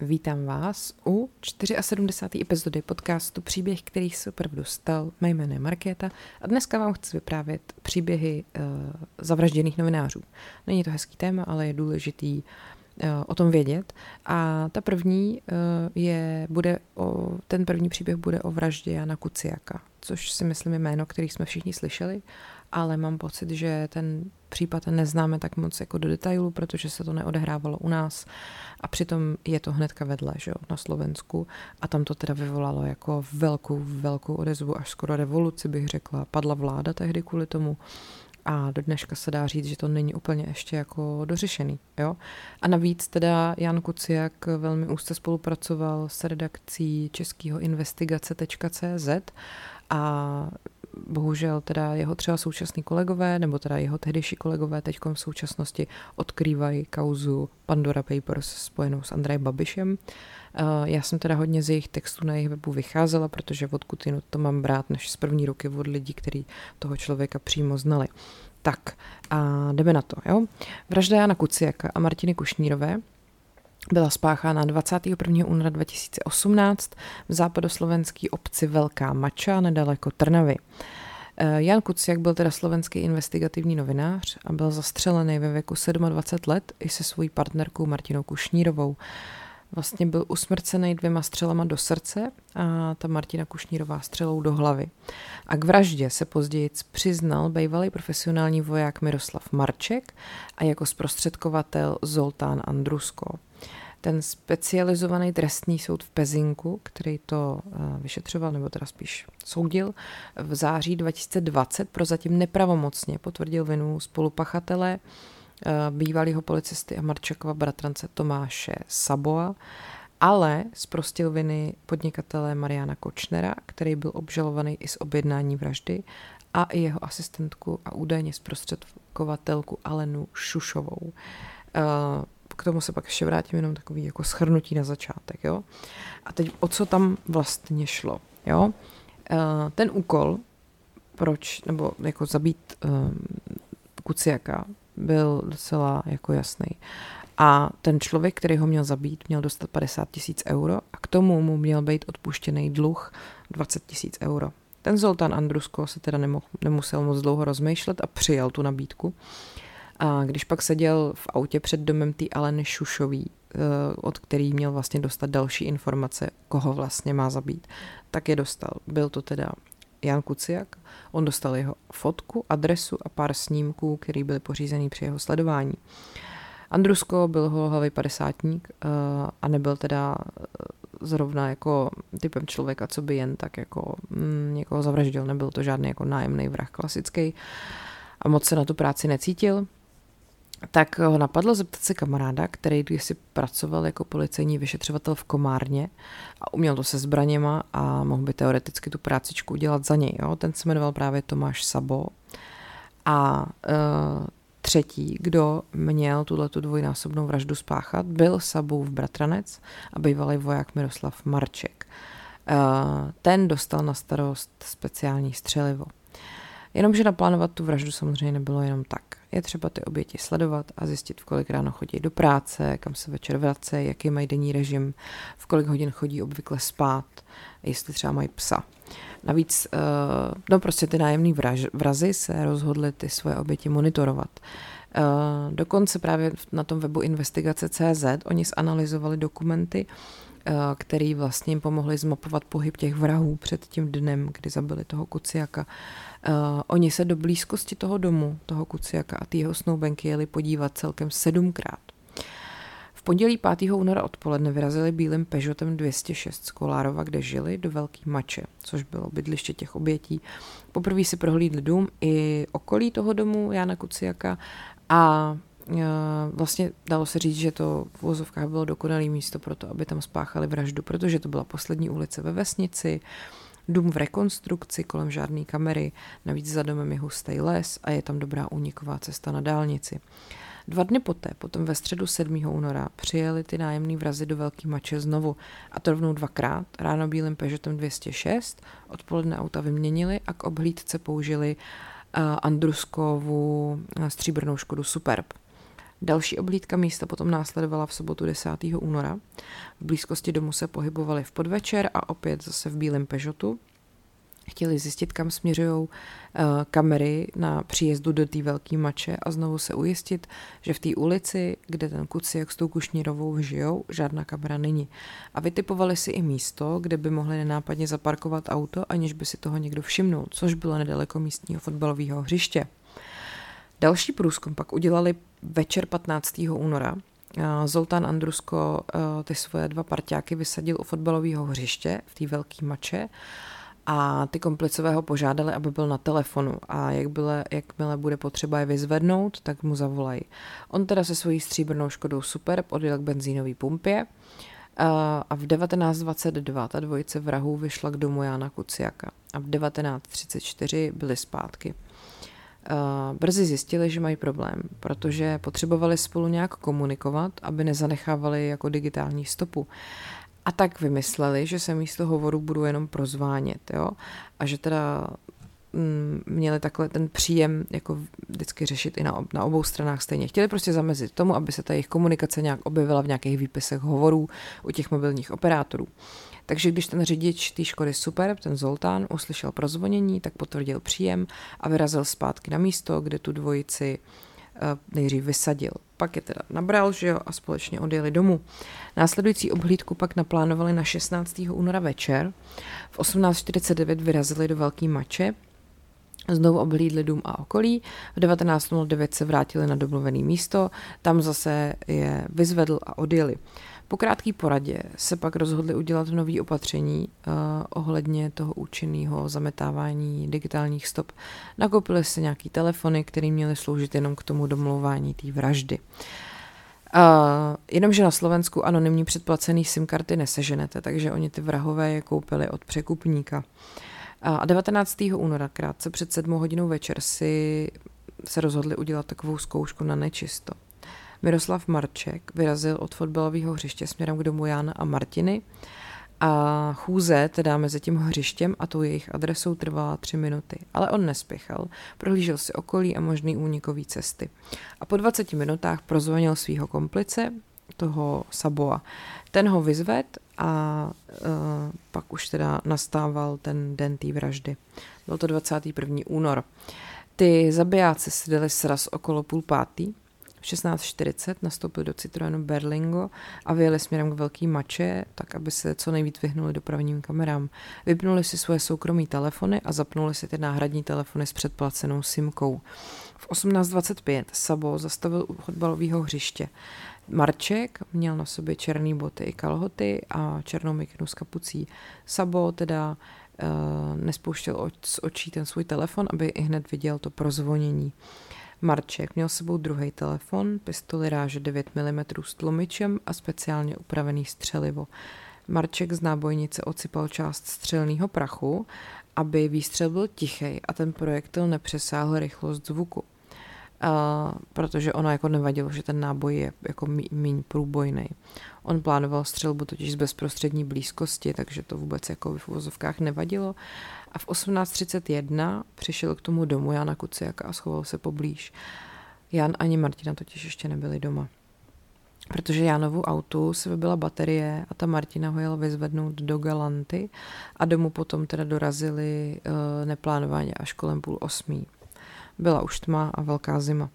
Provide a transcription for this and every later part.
Vítám vás u 74. epizody podcastu Příběh, který se opravdu stal. Mé jméno je Markéta a dneska vám chci vyprávět příběhy uh, zavražděných novinářů. Není to hezký téma, ale je důležitý uh, o tom vědět. A ta první uh, je, bude o, ten první příběh bude o vraždě Jana Kuciaka, což si myslím je jméno, který jsme všichni slyšeli ale mám pocit, že ten případ neznáme tak moc jako do detailu, protože se to neodehrávalo u nás a přitom je to hnedka vedle, že jo, na Slovensku a tam to teda vyvolalo jako velkou, velkou odezvu, až skoro revoluci bych řekla. Padla vláda tehdy kvůli tomu a do dneška se dá říct, že to není úplně ještě jako dořešený. Jo? A navíc teda Jan Kuciak velmi úzce spolupracoval s redakcí českého investigace.cz a bohužel teda jeho třeba současní kolegové, nebo teda jeho tehdejší kolegové teď v současnosti odkrývají kauzu Pandora Papers spojenou s Andrejem Babišem. Eh, já jsem teda hodně z jejich textů na jejich webu vycházela, protože odkud jinou to mám brát než z první ruky od lidí, kteří toho člověka přímo znali. Tak a jdeme na to. Jo? Vražda Jana Kuciaka a Martiny Kušnírové byla spáchána 21. února 2018 v západoslovenské obci Velká Mača nedaleko Trnavy. Eh, Jan Kuciak byl teda slovenský investigativní novinář a byl zastřelený ve věku 27 let i se svojí partnerkou Martinou Kušnírovou. Vlastně byl usmrcený dvěma střelama do srdce a ta Martina Kušnírová střelou do hlavy. A k vraždě se později přiznal bývalý profesionální voják Miroslav Marček a jako zprostředkovatel Zoltán Andrusko ten specializovaný trestní soud v Pezinku, který to eh, vyšetřoval, nebo teda spíš soudil, v září 2020 prozatím nepravomocně potvrdil vinu spolupachatele eh, bývalého policisty a Marčakova bratrance Tomáše Saboa, ale zprostil viny podnikatele Mariana Kočnera, který byl obžalovaný i z objednání vraždy a i jeho asistentku a údajně zprostředkovatelku Alenu Šušovou. K tomu se pak ještě vrátím jenom takový jako schrnutí na začátek, jo. A teď o co tam vlastně šlo, jo. Eh, ten úkol, proč, nebo jako zabít um, Kuciaka, byl docela jako jasný. A ten člověk, který ho měl zabít, měl dostat 50 tisíc euro a k tomu mu měl být odpuštěný dluh 20 tisíc euro. Ten Zoltán Andrusko se teda nemohl, nemusel moc dlouho rozmýšlet a přijal tu nabídku. Uh, a když pak seděl v autě před domem té Aleny Šušový, eh, od který měl vlastně dostat další informace, koho vlastně má zabít, tak je dostal. Byl to teda Jan Kuciak, on dostal jeho fotku, adresu a pár snímků, který byly pořízený při jeho sledování. Andrusko byl holohlavý padesátník eh, a nebyl teda eh, zrovna jako typem člověka, co by jen tak jako mm, někoho zavraždil, nebyl to žádný jako nájemný vrah klasický a moc se na tu práci necítil tak ho napadlo zeptat se kamaráda, který si pracoval jako policejní vyšetřovatel v Komárně a uměl to se zbraněma a mohl by teoreticky tu prácičku udělat za něj. Jo? Ten se jmenoval právě Tomáš Sabo. A uh, třetí, kdo měl tuhle tu dvojnásobnou vraždu spáchat, byl Sabův bratranec a bývalý voják Miroslav Marček. Uh, ten dostal na starost speciální střelivo. Jenomže naplánovat tu vraždu samozřejmě nebylo jenom tak. Je třeba ty oběti sledovat a zjistit, v kolik ráno chodí do práce, kam se večer vrací, jaký mají denní režim, v kolik hodin chodí obvykle spát, jestli třeba mají psa. Navíc, eh, no prostě ty nájemní vrazy se rozhodly ty svoje oběti monitorovat. Eh, dokonce právě na tom webu investigace.cz oni zanalizovali dokumenty, který vlastně jim pomohli zmapovat pohyb těch vrahů před tím dnem, kdy zabili toho Kuciaka. Uh, oni se do blízkosti toho domu, toho Kuciaka a té jeho snoubenky jeli podívat celkem sedmkrát. V pondělí 5. února odpoledne vyrazili bílým Peugeotem 206 z Kolárova, kde žili, do Velký Mače, což bylo bydliště těch obětí. Poprvé si prohlídli dům i okolí toho domu Jana Kuciaka a vlastně dalo se říct, že to v vozovkách bylo dokonalé místo pro to, aby tam spáchali vraždu, protože to byla poslední ulice ve vesnici, Dům v rekonstrukci, kolem žádné kamery, navíc za domem je hustý les a je tam dobrá úniková cesta na dálnici. Dva dny poté, potom ve středu 7. února, přijeli ty nájemní vrazy do Velký Mače znovu. A to rovnou dvakrát. Ráno bílým Peugeotem 206, odpoledne auta vyměnili a k obhlídce použili uh, Andruskovu uh, stříbrnou Škodu Superb. Další oblídka místa potom následovala v sobotu 10. února. V blízkosti domu se pohybovali v podvečer a opět zase v bílém Peugeotu. Chtěli zjistit, kam směřují uh, kamery na příjezdu do té velké mače a znovu se ujistit, že v té ulici, kde ten jak s tou Kušnírovou žijou, žádná kamera není. A vytipovali si i místo, kde by mohli nenápadně zaparkovat auto, aniž by si toho někdo všimnul, což bylo nedaleko místního fotbalového hřiště. Další průzkum pak udělali večer 15. února. Zoltán Andrusko eh, ty svoje dva parťáky vysadil u fotbalového hřiště v té velké mače a ty komplicové ho požádali, aby byl na telefonu a jak byle, jakmile bude potřeba je vyzvednout, tak mu zavolají. On teda se svojí stříbrnou škodou Superb odjel k benzínové pumpě a v 1922 ta dvojice vrahů vyšla k domu Jana Kuciaka a v 1934 byli zpátky. Brzy zjistili, že mají problém, protože potřebovali spolu nějak komunikovat, aby nezanechávali jako digitální stopu. A tak vymysleli, že se místo hovoru budu jenom prozvánět, jo? A že teda mm, měli takhle ten příjem jako vždycky řešit i na, na obou stranách stejně. Chtěli prostě zamezit tomu, aby se ta jejich komunikace nějak objevila v nějakých výpisech hovorů u těch mobilních operátorů. Takže když ten řidič té škody super, ten Zoltán, uslyšel prozvonění, tak potvrdil příjem a vyrazil zpátky na místo, kde tu dvojici Eh, nejdřív vysadil. Pak je teda nabral, že jo, a společně odjeli domů. Následující obhlídku pak naplánovali na 16. února večer. V 18.49 vyrazili do Velký Mače, Znovu obhlídli dům a okolí. V 19.09 se vrátili na domluvené místo, tam zase je vyzvedl a odjeli. Po krátké poradě se pak rozhodli udělat nový opatření uh, ohledně toho účinného zametávání digitálních stop. Nakoupili si nějaký telefony, které měly sloužit jenom k tomu domlouvání té vraždy. Uh, jenomže na Slovensku anonymní předplacený SIM karty neseženete, takže oni ty vrahové je koupili od překupníka. A 19. února, krátce před 7 hodinou večer, si se rozhodli udělat takovou zkoušku na nečisto. Miroslav Marček vyrazil od fotbalového hřiště směrem k domu Jana a Martiny a chůze teda mezi tím hřištěm a tou jejich adresou trvala tři minuty. Ale on nespěchal, prohlížel si okolí a možný únikový cesty. A po 20 minutách prozvonil svého komplice, toho Saboa. Ten ho vyzved a uh, pak už teda nastával ten den té vraždy. Byl to 21. únor. Ty zabijáci seděli sraz okolo půl pátý, 16.40 nastoupil do Citroenu Berlingo a vyjeli směrem k Velký Mače, tak aby se co nejvíc vyhnuli dopravním kamerám. Vypnuli si svoje soukromí telefony a zapnuli si ty náhradní telefony s předplacenou simkou. V 18.25 Sabo zastavil u fotbalového hřiště. Marček měl na sobě černé boty i kalhoty a černou mikinu s kapucí. Sabo teda uh, nespouštěl z očí ten svůj telefon, aby i hned viděl to prozvonění. Marček měl s sebou druhý telefon, pistoli ráže 9 mm s tlumičem a speciálně upravený střelivo. Marček z nábojnice ocypal část střelného prachu, aby výstřel byl tichý a ten projektil nepřesáhl rychlost zvuku. Uh, protože ono jako nevadilo, že ten náboj je jako míň průbojný. On plánoval střelbu totiž z bezprostřední blízkosti, takže to vůbec jako v uvozovkách nevadilo. A v 18.31 přišel k tomu domu Jana Kuciaka a schoval se poblíž. Jan ani Martina totiž ještě nebyli doma. Protože Janovu autu se vybila baterie a ta Martina ho jela vyzvednout do Galanty a domů potom teda dorazili uh, neplánovaně až kolem půl osmí. Byla už tma a velká zima.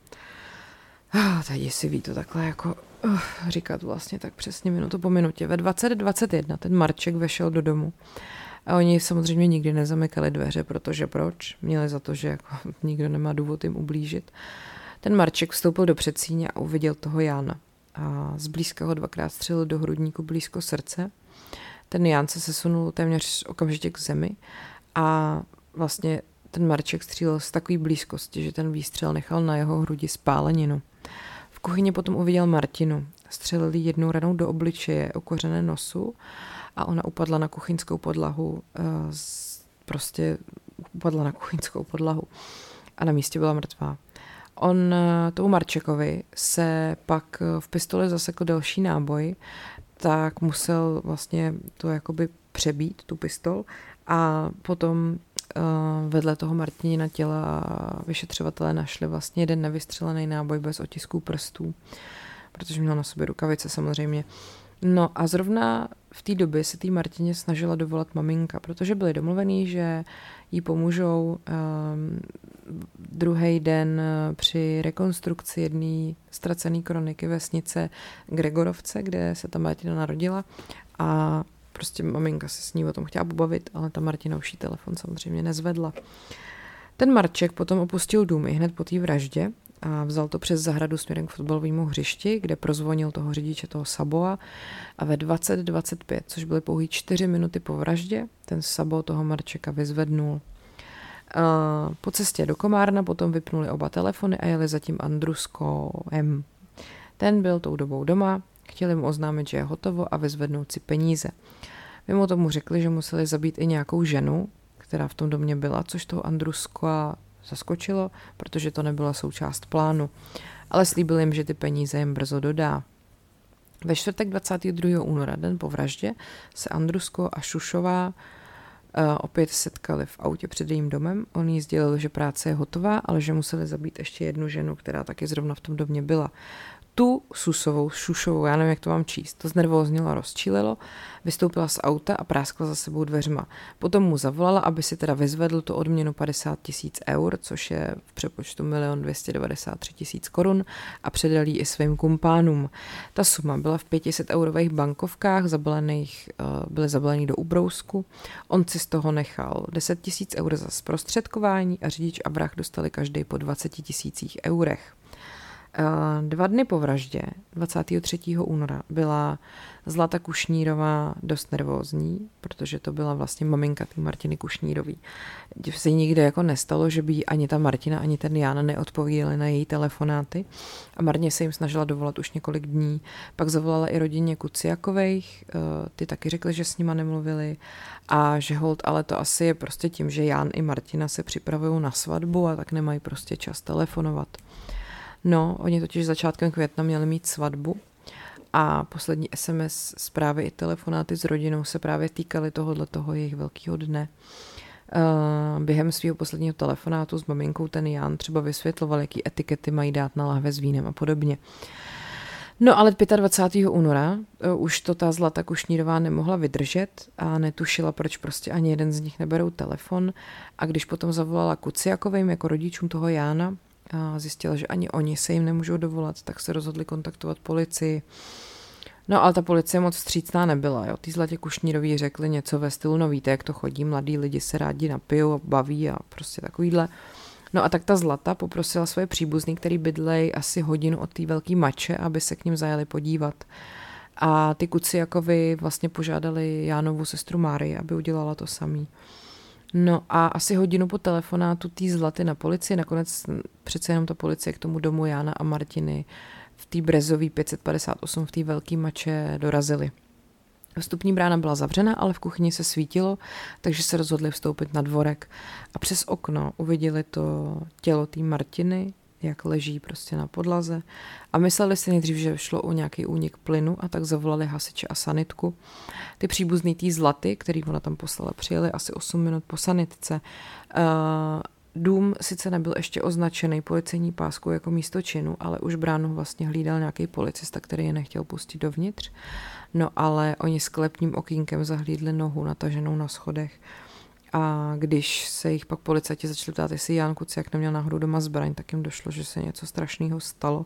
Ah, teď si ví to takhle jako uh, říkat vlastně tak přesně minutu po minutě. Ve 2021 ten Marček vešel do domu a oni samozřejmě nikdy nezamykali dveře, protože proč? Měli za to, že jako nikdo nemá důvod jim ublížit. Ten Marček vstoupil do předsíně a uviděl toho Jána. A zblízka ho dvakrát střelil do hrudníku blízko srdce. Ten Ján se sesunul téměř okamžitě k zemi a vlastně ten Marček střílel z takové blízkosti, že ten výstřel nechal na jeho hrudi spáleninu. V kuchyni potom uviděl Martinu. Střelili jednou ranou do obličeje, okořené nosu a ona upadla na kuchyňskou podlahu, eh, prostě upadla na kuchyňskou podlahu a na místě byla mrtvá. On eh, tomu Marčekovi se pak v pistoli zasekl další náboj, tak musel vlastně to jakoby přebít, tu pistol, a potom vedle toho Martinina těla vyšetřovatelé našli vlastně jeden nevystřelený náboj bez otisků prstů, protože měl na sobě rukavice samozřejmě. No a zrovna v té době se tý Martině snažila dovolat maminka, protože byli domluvení, že jí pomůžou um, druhý den eh, při rekonstrukci jedné ztracené kroniky vesnice Gregorovce, kde se ta Martina narodila a prostě maminka se s ní o tom chtěla pobavit, ale ta Martina už jí telefon samozřejmě nezvedla. Ten Marček potom opustil dům i hned po té vraždě a vzal to přes zahradu směrem k fotbalovému hřišti, kde prozvonil toho řidiče, toho Saboa a ve 20.25, což byly pouhý čtyři minuty po vraždě, ten Sabo toho Marčeka vyzvednul. Po cestě do Komárna potom vypnuli oba telefony a jeli zatím M. Ten byl tou dobou doma, chtěli mu oznámit, že je hotovo a vyzvednout si peníze. Mimo tomu řekli, že museli zabít i nějakou ženu, která v tom domě byla, což toho Andrusko zaskočilo, protože to nebyla součást plánu. Ale slíbil jim, že ty peníze jim brzo dodá. Ve čtvrtek 22. února, den po vraždě, se Andrusko a Šušová uh, opět setkali v autě před jejím domem. On jí sdělil, že práce je hotová, ale že museli zabít ještě jednu ženu, která taky zrovna v tom domě byla tu Susovou, Šušovou, já nevím, jak to mám číst, to znervóznilo rozčílilo, vystoupila z auta a práskla za sebou dveřma. Potom mu zavolala, aby si teda vyzvedl tu odměnu 50 tisíc eur, což je v přepočtu 1 293 tisíc korun a předal ji i svým kumpánům. Ta suma byla v 500 eurových bankovkách, zabalených, eh, byly zabalený do ubrousku. On si z toho nechal 10 tisíc eur za zprostředkování a řidič a vrah dostali každý po 20 tisících eurech. Eh, dva dny po vraždě, 23. února, byla Zlata Kušnírová dost nervózní, protože to byla vlastně maminka té Martiny Kušnírový. Se nikde jako nestalo, že by ani ta Martina, ani ten Jan neodpovídali na její telefonáty a marně se jim snažila dovolat už několik dní. Pak zavolala i rodině Kuciakovejch, eh, ty taky řekli, že s nima nemluvili a že hold, ale to asi je prostě tím, že Jan i Martina se připravují na svatbu a tak nemají prostě čas telefonovat. No, oni totiž začátkem května měli mít svatbu a poslední SMS zprávy i telefonáty s rodinou se právě týkaly tohohle toho jejich velkého dne. Uh, během svého posledního telefonátu s maminkou ten Jan třeba vysvětloval, jaký etikety mají dát na lahve s vínem a podobně. No ale 25. února uh, už to ta Zlata Kušnírová nemohla vydržet a netušila, proč prostě ani jeden z nich neberou telefon a když potom zavolala Kuciakovým jako rodičům toho Jána, zjistila, že ani oni se jim nemůžou dovolat, tak se rozhodli kontaktovat policii. No ale ta policie moc vstřícná nebyla. Jo. Ty zlatě Kušníroví řekli něco ve stylu, no víte, jak to chodí, mladí lidi se rádi napijou a baví a prostě takovýhle. No a tak ta Zlata poprosila svoje příbuzný, který bydlej asi hodinu od té velké mače, aby se k ním zajeli podívat. A ty kuci jako vy vlastně požádali Jánovu sestru Máry, aby udělala to samý. No a asi hodinu po telefonátu tý zlaty na policii, nakonec přece jenom ta policie k tomu domu Jána a Martiny v té brezový 558 v té velké mače dorazili. Vstupní brána byla zavřena, ale v kuchyni se svítilo, takže se rozhodli vstoupit na dvorek a přes okno uviděli to tělo té Martiny, jak leží prostě na podlaze a mysleli si nejdřív, že šlo o nějaký únik plynu a tak zavolali hasiče a sanitku. Ty příbuzný tý zlaty, který ona tam poslala, přijeli asi 8 minut po sanitce. Uh, Dům sice nebyl ještě označený policejní páskou jako místo činu, ale už bránu vlastně hlídal nějaký policista, který je nechtěl pustit dovnitř. No ale oni sklepním okýnkem zahlídli nohu nataženou na schodech. A když se jich pak policajti začali ptát, jestli Jan Kuciak neměl náhodou doma zbraň, tak jim došlo, že se něco strašného stalo.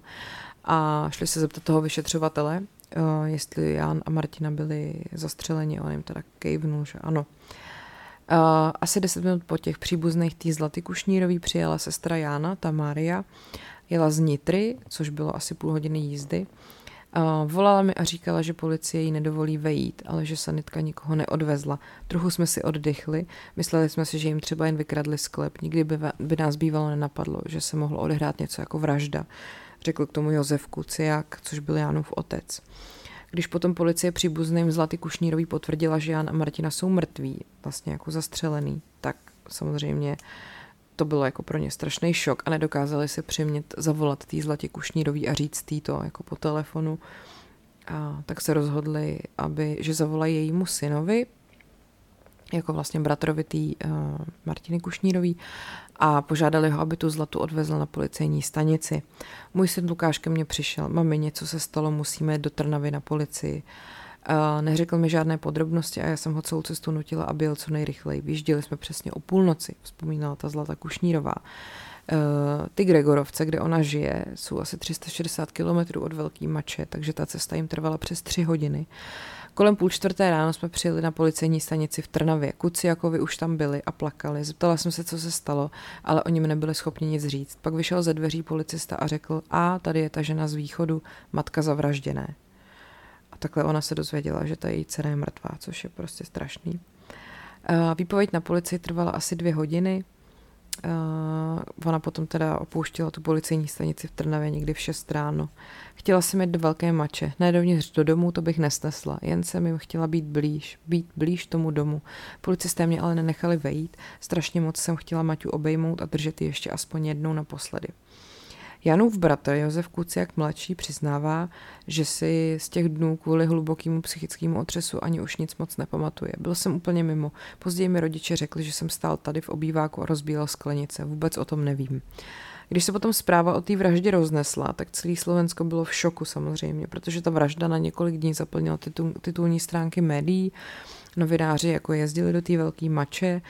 A šli se zeptat toho vyšetřovatele, uh, jestli Jan a Martina byli zastřeleni. On jim teda kejvnul, že ano. Uh, asi deset minut po těch příbuzných tý Zlaty Kušnírový přijela sestra Jána, ta Mária, jela z Nitry, což bylo asi půl hodiny jízdy Volala mi a říkala, že policie jí nedovolí vejít, ale že sanitka nikoho neodvezla. Trochu jsme si oddychli, mysleli jsme si, že jim třeba jen vykradli sklep. Nikdy by, by nás bývalo nenapadlo, že se mohlo odehrát něco jako vražda. Řekl k tomu Josef Kuciak, což byl Jánův otec. Když potom policie příbuzným Zlaty Kušnírový potvrdila, že Jan a Martina jsou mrtví, vlastně jako zastřelený, tak samozřejmě uh, to bylo jako pro ně strašný šok a nedokázali se přimět zavolat tý Zlatě Kušnírový a říct tý to jako po telefonu. A tak se rozhodli, aby, že zavolají jejímu synovi, jako vlastně bratrovitý uh, Martiny Kušnírový a požádali ho, aby tu zlatu odvezl na policejní stanici. Můj syn Lukáš ke mně přišel, mami, něco se stalo, musíme do Trnavy na policii. Uh, neřekl mi žádné podrobnosti a já jsem ho celou cestu nutila, aby jel co nejrychleji. Vyjížděli jsme přesně o půlnoci, vzpomínala ta Zlata Kušnírová. Uh, ty Gregorovce, kde ona žije, jsou asi 360 kilometrů od Velký Mače, takže ta cesta jim trvala přes tři hodiny. Kolem půl čtvrté ráno jsme přijeli na policejní stanici v Trnavě. Kuciakovi už tam byli a plakali. Zeptala jsem se, co se stalo, ale oni mi nebyli schopni nic říct. Pak vyšel ze dveří policista a řekl, a tady je ta žena z východu, matka zavražděné. A takhle ona se dozvěděla, že ta její dcera je mrtvá, což je prostě strašný. Výpověď na policii trvala asi dvě hodiny. Uh, ona potom teda opouštěla tu policejní stanici v Trnavě někdy v 6 ráno. Chtěla jsem jít do velké mače, ne dovnitř do domu, to bych nesnesla, jen jsem jim chtěla být blíž, být blíž tomu domu. Policisté mě ale nenechali vejít, strašně moc jsem chtěla Maťu obejmout a držet ji ještě aspoň jednou naposledy. Janův bratr Josef Kuciak mladší přiznává, že si z těch dnů kvůli hlubokému psychickému otřesu ani už nic moc nepamatuje. Byl jsem úplně mimo. Později mi rodiče řekli, že jsem stál tady v obýváku a rozbíjel sklenice. Vůbec o tom nevím. Když se potom zpráva o té vraždě roznesla, tak celý Slovensko bylo v šoku samozřejmě, protože ta vražda na několik dní zaplnila titul, titulní stránky médií. Novináři jako jezdili do té velké mače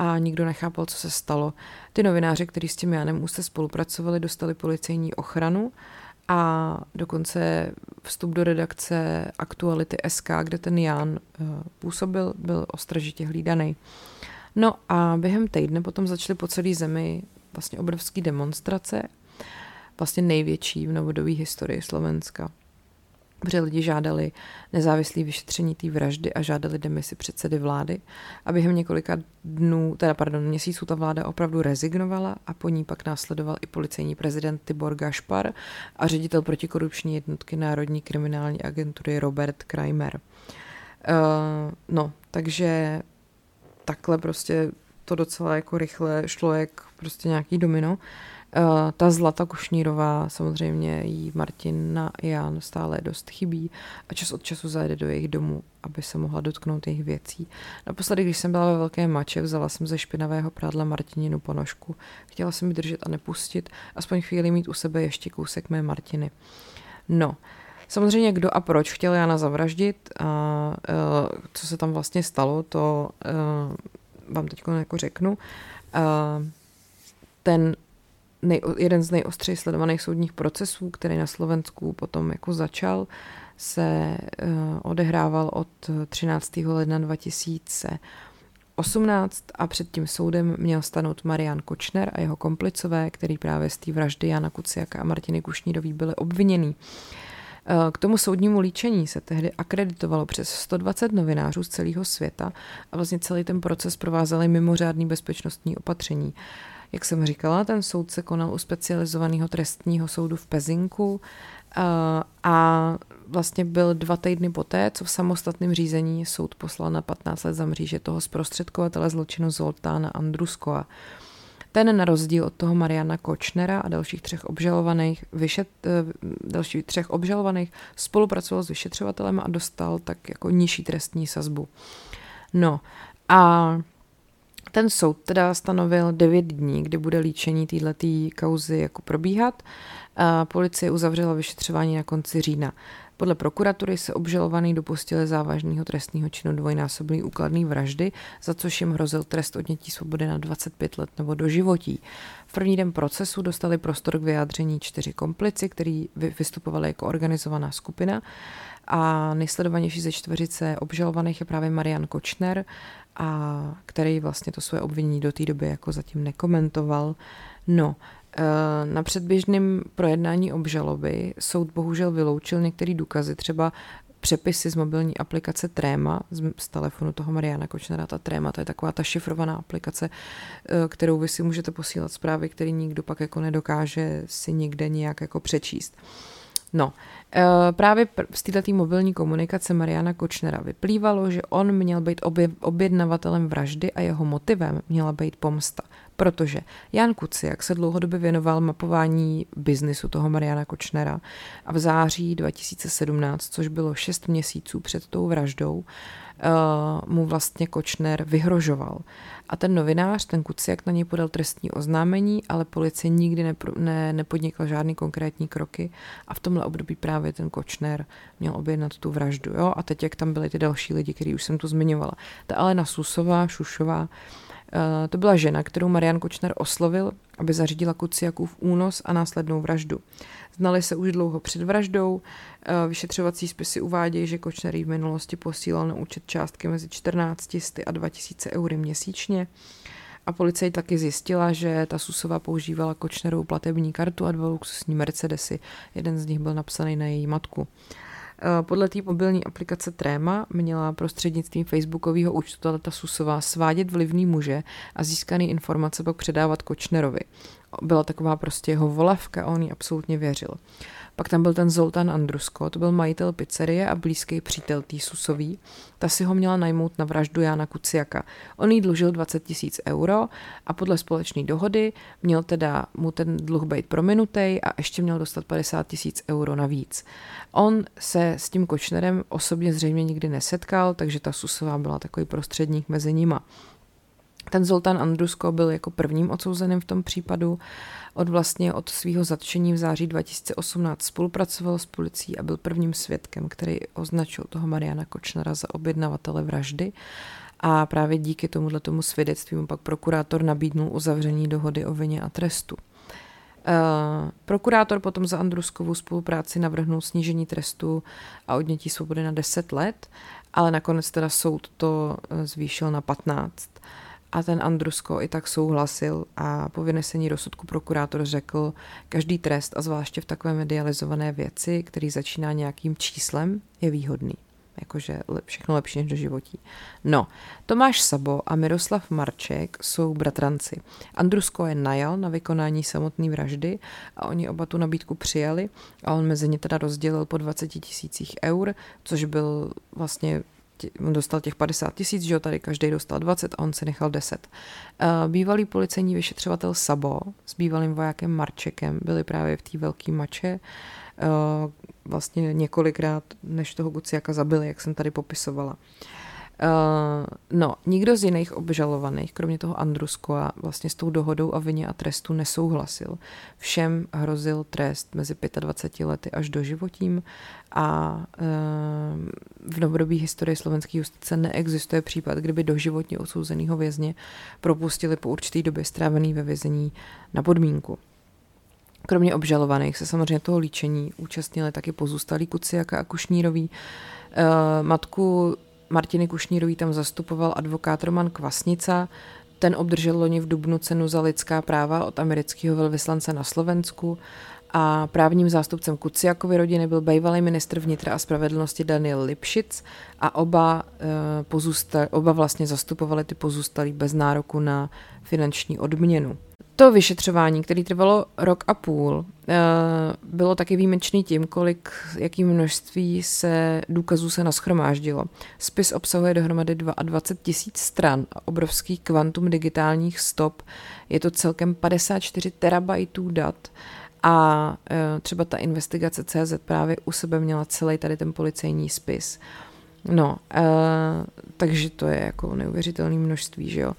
a nikdo nechápal, co se stalo. Ty novináři, kteří s tím Janem úzce spolupracovali, dostali policejní ochranu a dokonce vstup do redakce Aktuality SK, kde ten Jan uh, působil, byl ostražitě hlídaný. No a během týdne potom začaly po celé zemi vlastně obrovské demonstrace, vlastně největší v novodobé historii Slovenska protože lidi žádali nezávislé vyšetření té vraždy a žádali demisi předsedy vlády a během několika dnů, teda pardon, měsíců ta vláda opravdu rezignovala a po ní pak následoval i policejní prezident Tibor Gašpar a ředitel protikorupční jednotky Národní kriminální agentury Robert Kramer. Uh, no, takže takhle prostě to docela jako rychle šlo jak prostě nějaký domino. Uh, ta Zlata Kušnírová, samozřejmě jí Martina Jan stále dost chybí a čas od času zajde do jejich domu, aby se mohla dotknout jejich věcí. Naposledy, když jsem byla ve Velké mače, vzala jsem ze špinavého prádla Martininu ponožku. Chtěla jsem ji držet a nepustit, aspoň chvíli mít u sebe ještě kousek mé Martiny. No, Samozřejmě kdo a proč chtěl Jana zavraždit a uh, co se tam vlastně stalo, to uh, vám teď jako řeknu. Uh, ten nej, jeden z nejostřeji sledovaných soudních procesů, který na Slovensku potom jako začal, se uh, odehrával od 13. ledna 2018 a před tím soudem měl stanout Marian Kočner a jeho komplicové, který právě z té vraždy Jana Kuciaka a Martiny Kušnírový byli obvinění. Eh, k tomu soudnímu líčení se tehdy akreditovalo přes 120 novinářů z celého světa a vlastně celý ten proces provázely mimořádný bezpečnostní opatření. Jak jsem říkala, ten soud se konal u specializovaného trestního soudu v Pezinku eh, a vlastně byl dva týdny poté, co v samostatném řízení soud poslal na 15 let za mříže toho zprostředkovatele zločinu Zoltána Andruskova. Ten na rozdíl od toho Mariana Kočnera a dalších třech obžalovaných, vyšet, eh, dalších třech obžalovaných spolupracoval s vyšetřovatelem a dostal tak jako nižší trestní sazbu. No a ten soud teda stanovil 9 dní, kdy bude líčení této kauzy jako probíhat. A policie uzavřela vyšetřování na konci října. Podle prokuratury se obžalovaný dopustili závažného trestního činu dvojnásobný úkladný vraždy, za což jim hrozil trest odnětí svobody na 25 let nebo do životí. V první den procesu dostali prostor k vyjádření čtyři komplici, kteří vystupovali jako organizovaná skupina a nejsledovanější ze čtveřice obžalovaných je právě Marian Kočner, a který vlastně to své obvinění do té doby jako zatím nekomentoval. No, eh, na předběžném projednání obžaloby soud bohužel vyloučil některé důkazy, třeba přepisy z mobilní aplikace Tréma, z, telefonu toho Mariana Kočnera. Ta Tréma, to je taková ta šifrovaná aplikace, eh, kterou vy si můžete posílat zprávy, který nikdo pak jako nedokáže si nikde nějak jako přečíst. No, eh, právě z této mobilní komunikace Mariana Kočnera vyplývalo, že on měl být objednavatelem vraždy a jeho motivem měla být pomsta. Protože Jan Kuciak se dlouhodobě věnoval mapování biznisu toho Mariana Kočnera a v září 2017, což bylo šest měsíců před tou vraždou, uh, mu vlastně Kočner vyhrožoval. A ten novinář, ten Kuciak, na něj podal trestní oznámení, ale policie nikdy nepro, ne, nepodnikla žádný konkrétní kroky a v tomhle období právě ten Kočner měl objednat tu vraždu. Jo? A teď, jak tam byly ty další lidi, který už jsem tu zmiňovala. Ta Alena Susová, Šušová, to byla žena, kterou Marian Kočner oslovil, aby zařídila Kuciakův únos a následnou vraždu. Znali se už dlouho před vraždou. Eh, vyšetřovací spisy uvádějí, že Kočner v minulosti posílal na účet částky mezi 14 a 2000 eury měsíčně. A policie taky zjistila, že ta Susová používala Kočnerovou platební kartu a dva luxusní Mercedesy. Jeden z nich byl napsaný na její matku. Eh, podle té mobilní aplikace Tréma měla prostřednictvím facebookového účtu ta Susová svádět vlivný muže a získaný informace pak předávat Kočnerovi. Byla taková prostě jeho volavka a on jí absolutně věřil. Pak tam byl ten Zoltán Andrusko, to byl majitel pizzerie a blízký přítel Týsusový. Ta si ho měla najmout na vraždu Jana Kuciaka. On jí dlužil 20 tisíc euro a podle společné dohody měl teda mu ten dluh být prominutej a ještě měl dostat 50 tisíc euro navíc. On se s tím Kočnerem osobně zřejmě nikdy nesetkal, takže ta Susová byla takový prostředník mezi nima. Ten Zoltán Andrusko byl jako prvním odsouzeným v tom případu. Od vlastně od svého zatčení v září 2018 spolupracoval s policií a byl prvním svědkem, který označil toho Mariana Kočnera za objednavatele vraždy. A právě díky tomuhle tomu svědectví mu pak prokurátor nabídnul uzavření dohody o vině a trestu. Uh, prokurátor potom za Andruskovou spolupráci navrhnul snížení trestu a odnětí svobody na 10 let, ale nakonec teda soud to eh, zvýšil na 15. A ten Andrusko i tak souhlasil a po vynesení rozsudku prokurátor řekl, každý trest a zvláště v takové medializované věci, který začíná nějakým číslem, je výhodný. Jakože všechno lepší než do životí. No, Tomáš Sabo a Miroslav Marček jsou bratranci. Andrusko je najal na vykonání samotné vraždy a oni oba tu nabídku přijali a on mezi ně teda rozdělil po 20 tisících eur, což byl vlastně on dostal těch 50 tisíc, že jo, tady každý dostal 20 a on si nechal 10. Eh, bývalý policejní vyšetřovatel Sabo s bývalým vojákem Marčekem byli právě v té velké mače eh, vlastně několikrát, než toho Guciaka zabili, jak jsem tady popisovala. Uh, no, nikdo z jiných obžalovaných, kromě toho Andruskova, vlastně s tou dohodou a vině a trestu nesouhlasil. Všem hrozil trest mezi 25 lety až do životím a uh, v novodobí historii slovenské justice neexistuje případ, kdyby doživotně odsouzeného vězně propustili po určitý době strávený ve vězení na podmínku. Kromě obžalovaných se samozřejmě toho líčení účastnili taky pozůstalí Kuciaka a Kušnírový. Uh, matku Martiny Kušnírový tam zastupoval advokát Roman Kvasnica, ten obdržel loni v Dubnu cenu za lidská práva od amerického velvyslance na Slovensku a právním zástupcem Kuciakovy rodiny byl bývalý ministr vnitra a spravedlnosti Daniel Lipšic a oba, e, pozůstal, oba vlastně zastupovali ty pozůstalí bez nároku na finanční odměnu. To vyšetřování, které trvalo rok a půl, eh, bylo taky výjimečný tím, kolik, jaký množství se důkazů se naschromáždilo. Spis obsahuje dohromady 22 tisíc stran a obrovský kvantum digitálních stop. Je to celkem 54 terabajtů dat a eh, třeba ta investigace CZ právě u sebe měla celý tady ten policejní spis. No, uh, takže to je jako neuvěřitelné množství, že jo.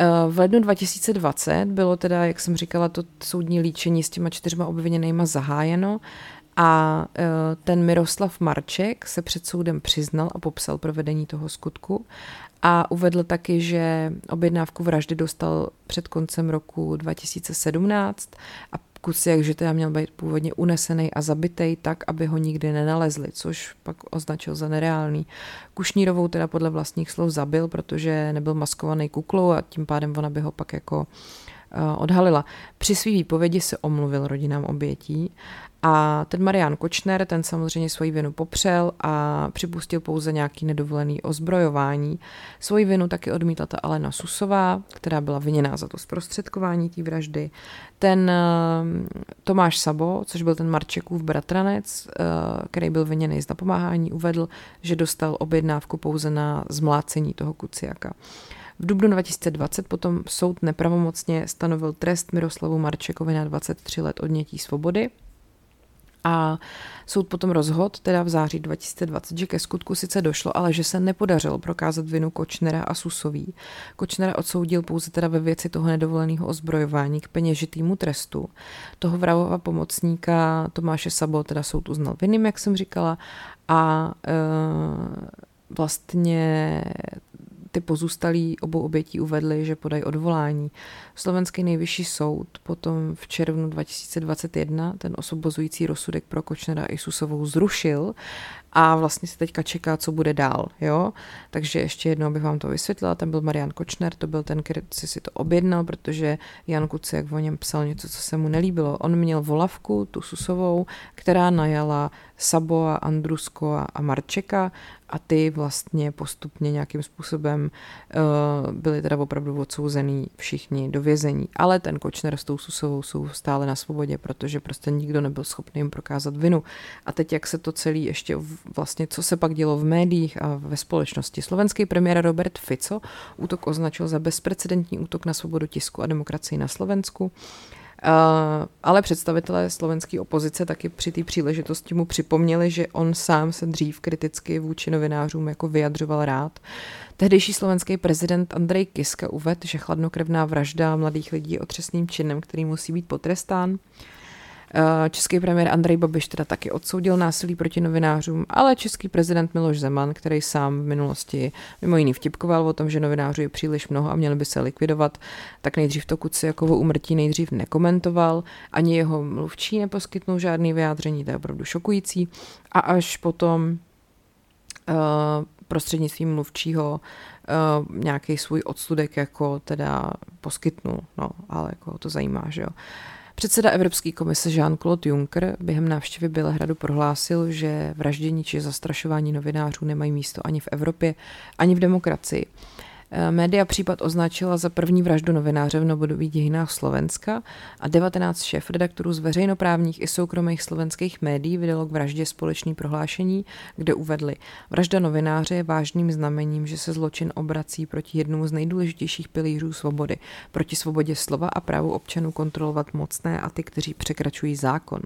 Uh, v lednu 2020 bylo teda, jak jsem říkala, to soudní líčení s těma čtyřma obviněnýma zahájeno a ten Miroslav Marček se před soudem přiznal a popsal provedení toho skutku a uvedl taky, že objednávku vraždy dostal před koncem roku 2017 a Kuciak, že teda měl být původně unesený a zabitý tak, aby ho nikdy nenalezli, což pak označil za nereálný. Kušnírovou teda podle vlastních slov zabil, protože nebyl maskovaný kuklou a tím pádem ona by ho pak jako odhalila. Při svý výpovědi se omluvil rodinám obětí a ten Marian Kočner, ten samozřejmě svoji vinu popřel a připustil pouze nějaký nedovolený ozbrojování. Svoji vinu taky odmítla ta Alena Susová, která byla viněná za to zprostředkování té vraždy. Ten eh, Tomáš Sabo, což byl ten Marčekův bratranec, eh, který byl viněný z napomáhání, uvedl, že dostal objednávku pouze na zmlácení toho Kuciaka. V dubnu 2020 potom soud nepravomocně stanovil trest Miroslavu Marčekovi na 23 let odnětí svobody a soud potom rozhodl, teda v září 2020, že ke skutku sice došlo, ale že se nepodařilo prokázat vinu Kočnera a Susový. Kočnera odsoudil pouze teda ve věci toho nedovoleného ozbrojování k peněžitýmu trestu. Toho vrahova pomocníka Tomáše Sabo teda soud uznal vinným, jak jsem říkala, a e, vlastně ty pozůstalí obou obětí uvedli, že podají odvolání. Slovenský nejvyšší soud potom v červnu 2021 ten osobozující rozsudek pro Kočnera a Isusovou zrušil a vlastně se teďka čeká, co bude dál. Jo? Takže ještě jednou abych vám to vysvětlila, tam byl Marian Kočner, to byl ten, který si, si to objednal, protože Jan Kuciak o něm psal něco, co se mu nelíbilo. On měl volavku, tu Susovou, která najala Saboa, Andrusko a Marčeka a ty vlastně postupně nějakým způsobem uh, byli teda opravdu odsouzený všichni do vězení. Ale ten Kočner s tou Susovou jsou stále na svobodě, protože prostě nikdo nebyl schopný jim prokázat vinu. A teď jak se to celý ještě vlastně, co se pak dělo v médiích a ve společnosti. Slovenský premiér Robert Fico útok označil za bezprecedentní útok na svobodu tisku a demokracii na Slovensku. Uh, ale představitelé slovenské opozice taky při té příležitosti mu připomněli, že on sám se dřív kriticky vůči novinářům jako vyjadřoval rád. Tehdejší slovenský prezident Andrej Kiska uvedl, že chladnokrevná vražda mladých lidí je otřesným činem, který musí být potrestán. Eh, český premiér Andrej Babiš teda taky odsoudil násilí proti novinářům, ale český prezident Miloš Zeman, který sám v minulosti mimo jiný vtipkoval o tom, že novinářů je příliš mnoho a měli by se likvidovat, tak nejdřív to Kuciakovo umrtí nejdřív nekomentoval, ani jeho mluvčí neposkytnul žádný vyjádření, to je opravdu šokující. A až potom uh, prostřednictvím mluvčího uh, nějaký svůj odsudek jako teda poskytnul, no, ale jako to zajímá, že jo. Předseda Evropské komise Jean-Claude Juncker během návštěvy Bělehradu prohlásil, že vraždění či zastrašování novinářů nemají místo ani v Evropě, ani v demokracii. Eh, média případ označila za první vraždu novináře v novodobých dějinách Slovenska a 19 šéf redaktorů z veřejnoprávních i soukromých slovenských médií vydalo k vraždě společný prohlášení, kde uvedli, vražda novináře je vážným znamením, že se zločin obrací proti jednomu z nejdůležitějších pilířů svobody, proti svobodě slova a právu občanů kontrolovat mocné a ty, kteří překračují zákon.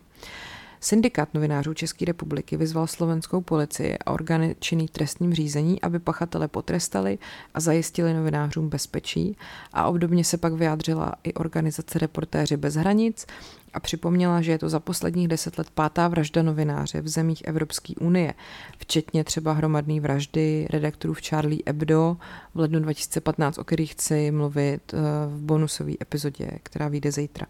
Syndikát novinářů České republiky vyzval slovenskou policii a orgány činný trestním řízení, aby pachatele potrestali a zajistili novinářům bezpečí a obdobně se pak vyjádřila i organizace Reportéři bez hranic a připomněla, že je to za posledních deset let pátá vražda novináře v zemích Evropské unie, včetně třeba hromadné vraždy redaktorů v Charlie Hebdo v lednu 2015, o kterých chci mluvit eh, v bonusové epizodě, která vyjde zítra.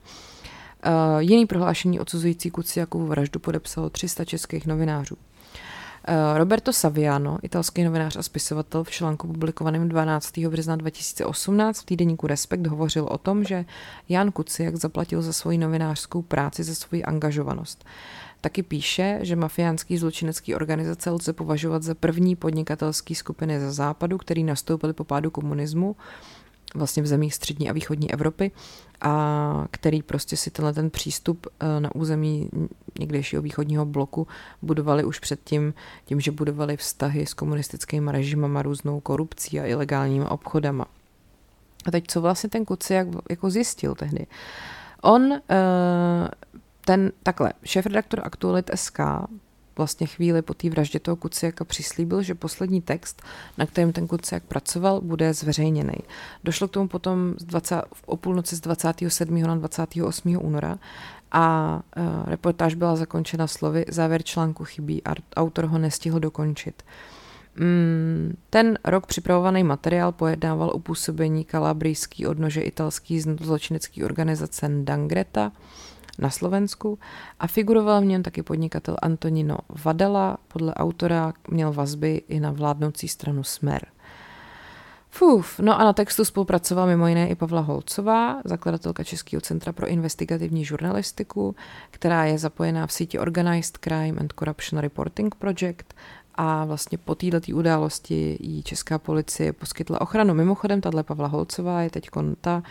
Uh, jiný prohlášení odsuzující Kuciakovu vraždu podepsalo 300 českých novinářů. Uh, Roberto Saviano, italský novinář a spisovatel v článku publikovaném 12. března 2018 v týdeníku Respekt hovořil o tom, že Jan Kuciak zaplatil za svoji novinářskou práci za svoji angažovanost. Taky píše, že mafiánský zločinecký organizace lze považovat za první podnikatelský skupiny ze západu, který nastoupili po pádu komunismu vlastně v zemích střední a východní Evropy a který prostě si tenhle ten přístup eh, na území někdejšího východního bloku budovali už předtím, tím, že budovali vztahy s komunistickými režimama, různou korupcí a ilegálními obchodama. A teď co vlastně ten Kuciak jako zjistil tehdy? On, eh, ten takhle, šéf-redaktor Aktualit SK vlastně chvíli po té vraždě toho Kuciaka přislíbil, že poslední text, na kterém ten Kuciak pracoval, bude zveřejněný. Došlo k tomu potom z 20, o půlnoci z 27. na 28. února a uh, reportáž byla zakončena slovy závěr článku chybí autor ho nestihl dokončit. Mm, ten rok připravovaný materiál pojednával o působení kalabrijský odnože italský zločinecký organizace Ndangreta, na Slovensku a figuroval v něm taky podnikatel Antonino Vadala, podle autora měl vazby i na vládnoucí stranu Smer. Fuf, no a na textu spolupracovala mimo jiné i Pavla Holcová, zakladatelka Českého centra pro investigativní žurnalistiku, která je zapojená v síti Organized Crime and Corruption Reporting Project a vlastně po této události jí česká policie poskytla ochranu. Mimochodem, tahle Pavla Holcová je teď ta,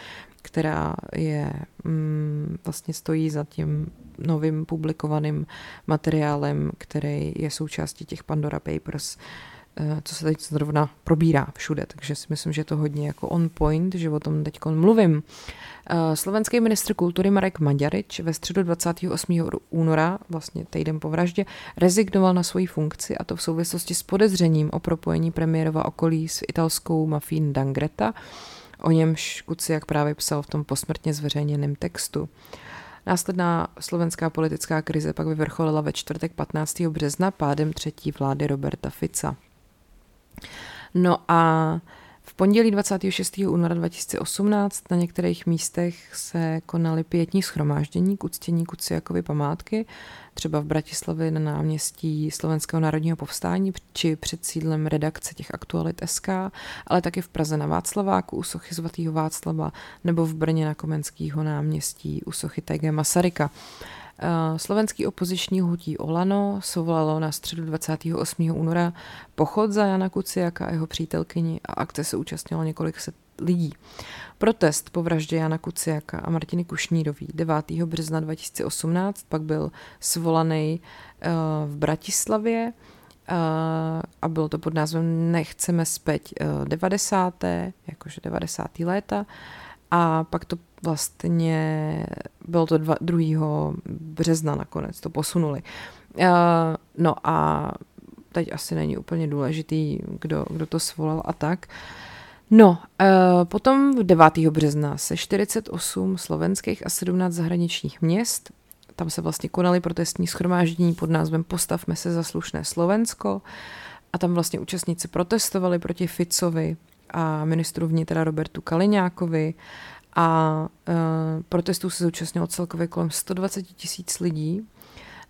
která je mm, vlastně stojí za tím novým publikovaným materiálem, který je součástí těch Pandora Papers, eh, co se teď zrovna probírá všude, takže si myslím, že je to hodně jako on point, že o tom teď mluvím. Eh, slovenský ministr kultury Marek Maďarič ve středu 28. února, vlastně týden po vraždě, rezignoval na svoji funkci a to v souvislosti s podezřením o propojení premiérova okolí s italskou mafín Dangreta, o němž Kuciak právě psal v tom posmrtně zveřejněném textu. Následná slovenská politická krize pak vyvrcholila ve čtvrtek 15. března pádem třetí vlády Roberta Fica. No a v pondělí 26. února 2018 na některých místech se konaly pětní schromáždění k uctění Kuciakovy památky, třeba v Bratislavě na náměstí Slovenského národního povstání či před sídlem redakce těch aktualit SK, ale taky v Praze na Václaváku u sochy svatého Václava nebo v Brně na Komenského náměstí u sochy T.G. Masaryka. Eh, slovenský opoziční hutí Olano sovolalo na středu 28. února pochod za Jana Kuciaka a jeho přítelkyni a akce se účastnilo několik set lidí. Protest po vraždě Jana Kuciaka a Martiny Kušnírový 9. března 2018 pak byl svolaný eh, v Bratislavě eh, a bylo to pod názvem Nechceme speť 90. jakože 90. léta a pak to vlastně, bylo to 2. března nakonec, to posunuli. Uh, no a teď asi není úplně důležitý, kdo, kdo to svolal a tak. No, uh, potom 9. března se 48 slovenských a 17 zahraničních měst, tam se vlastně konaly protestní schromáždění pod názvem Postavme se za slušné Slovensko a tam vlastně účastníci protestovali proti Ficovi a ministru vnitra Robertu Kaliňákovi a uh, protestů se zúčastnilo celkově kolem 120 tisíc lidí.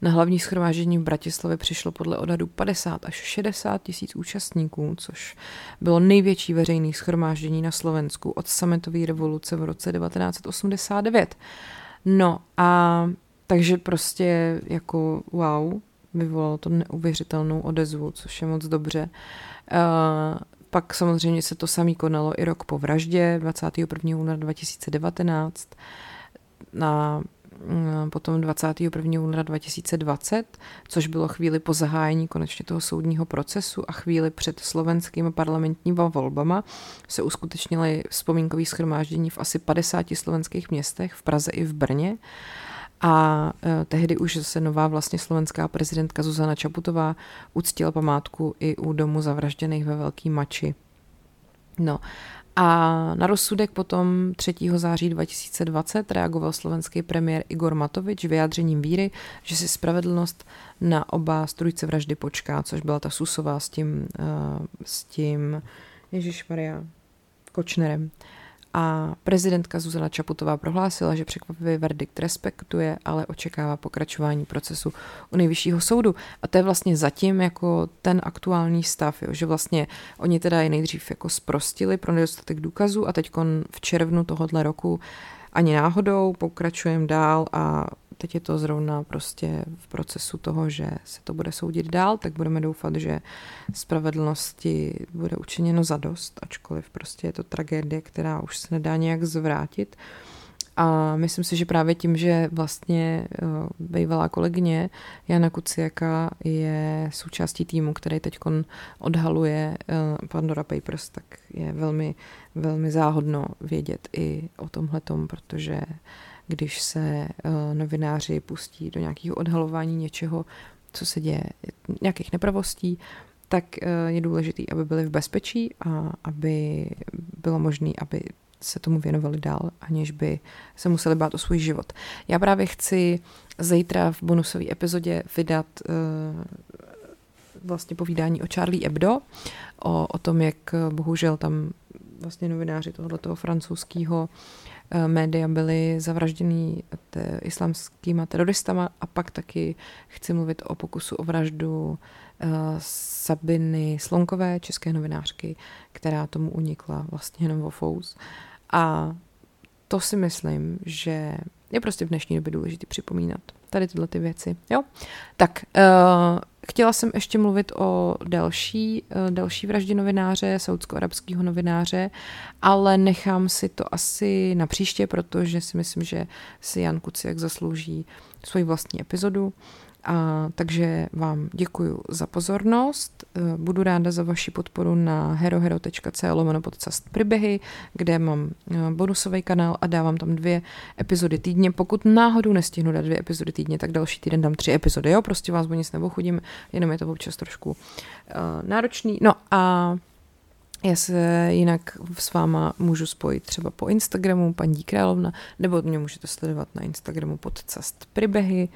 Na hlavní schromáždění v Bratislavě přišlo podle odhadu 50 až 60 tisíc účastníků, což bylo největší veřejné schromáždění na Slovensku od sametové revoluce v roce 1989. No a takže prostě jako wow, vyvolalo to neuvěřitelnou odezvu, což je moc dobře. Uh, pak samozřejmě se to samý konalo i rok po vraždě, 21. února 2019, na potom 21. února 2020, což bylo chvíli po zahájení konečně toho soudního procesu a chvíli před slovenskými parlamentníma volbama se uskutečnily vzpomínkové schromáždění v asi 50 slovenských městech, v Praze i v Brně. A e, tehdy už se nová vlastně slovenská prezidentka Zuzana Čaputová uctila památku i u domu zavražděných ve Velký Mači. No a na rozsudek potom 3. září 2020 reagoval slovenský premiér Igor Matovič vyjádřením víry, že si spravedlnost na oba strujce vraždy počká, což byla ta Susová s tím, uh, s tím Ježíš Maria Kočnerem. A prezidentka Zuzana Čaputová prohlásila, že překvapivý verdikt respektuje, ale očekává pokračování procesu u nejvyššího soudu. A to je vlastně zatím jako ten aktuální stav, jo, že vlastně oni teda je nejdřív jako sprostili pro nedostatek důkazů a teď v červnu tohohle roku ani náhodou pokračujeme dál a teď je to zrovna prostě v procesu toho, že se to bude soudit dál, tak budeme doufat, že spravedlnosti bude učiněno zadost, ačkoliv prostě je to tragédie, která už se nedá nějak zvrátit. A myslím si, že právě tím, že vlastně uh, bývalá kolegyně Jana Kuciaka je součástí týmu, který teď odhaluje uh, Pandora Papers, tak je velmi, velmi záhodno vědět i o tomhletom, protože když se uh, novináři pustí do nějakého odhalování něčeho, co se děje, nějakých nepravostí, tak uh, je důležité, aby byli v bezpečí a aby bylo možné, aby se tomu věnovali dál, aniž by se museli bát o svůj život. Já právě chci zítra v bonusové epizodě vydat uh, vlastně povídání o Charlie Hebdo, o, o tom, jak bohužel tam vlastně novináři tohoto francouzského Eh, média byly zavražděný islamskýma teroristama a pak taky chci mluvit o pokusu o vraždu uh, Sabiny Slonkové, české novinářky, která tomu unikla vlastně jenom o fous. A to si myslím, že je prostě v dnešní době důležité připomínat tady tyhle ty věci. Jo? Tak, uh, chtěla jsem ještě mluvit o další, uh, další vraždě novináře, saudsko-arabského novináře, ale nechám si to asi na příště, protože si myslím, že si Jan Kuciak zaslouží svoji vlastní epizodu. A, takže vám děkuji za pozornost. Eh, budu ráda za vaši podporu na herohero.co lomeno podcast příběhy, kde mám eh, bonusový kanál a dávám tam dvě epizody týdně. Pokud náhodou nestihnu dát dvě epizody týdně, tak další týden dám tři epizody. Jo, prostě vás o nic neochudím, jenom je to občas trošku uh, náročný. No a já se jinak s váma můžu spojit třeba po Instagramu paní Královna, nebo mě můžete sledovat na Instagramu podcast Pribehy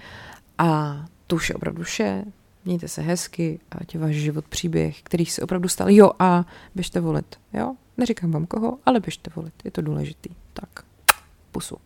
a to už je opravdu vše. Mějte se hezky, ať je váš život příběh, který se opravdu stal. Jo a běžte volit, jo? Neříkám vám koho, ale běžte volit, je to důležitý. Tak, pusu.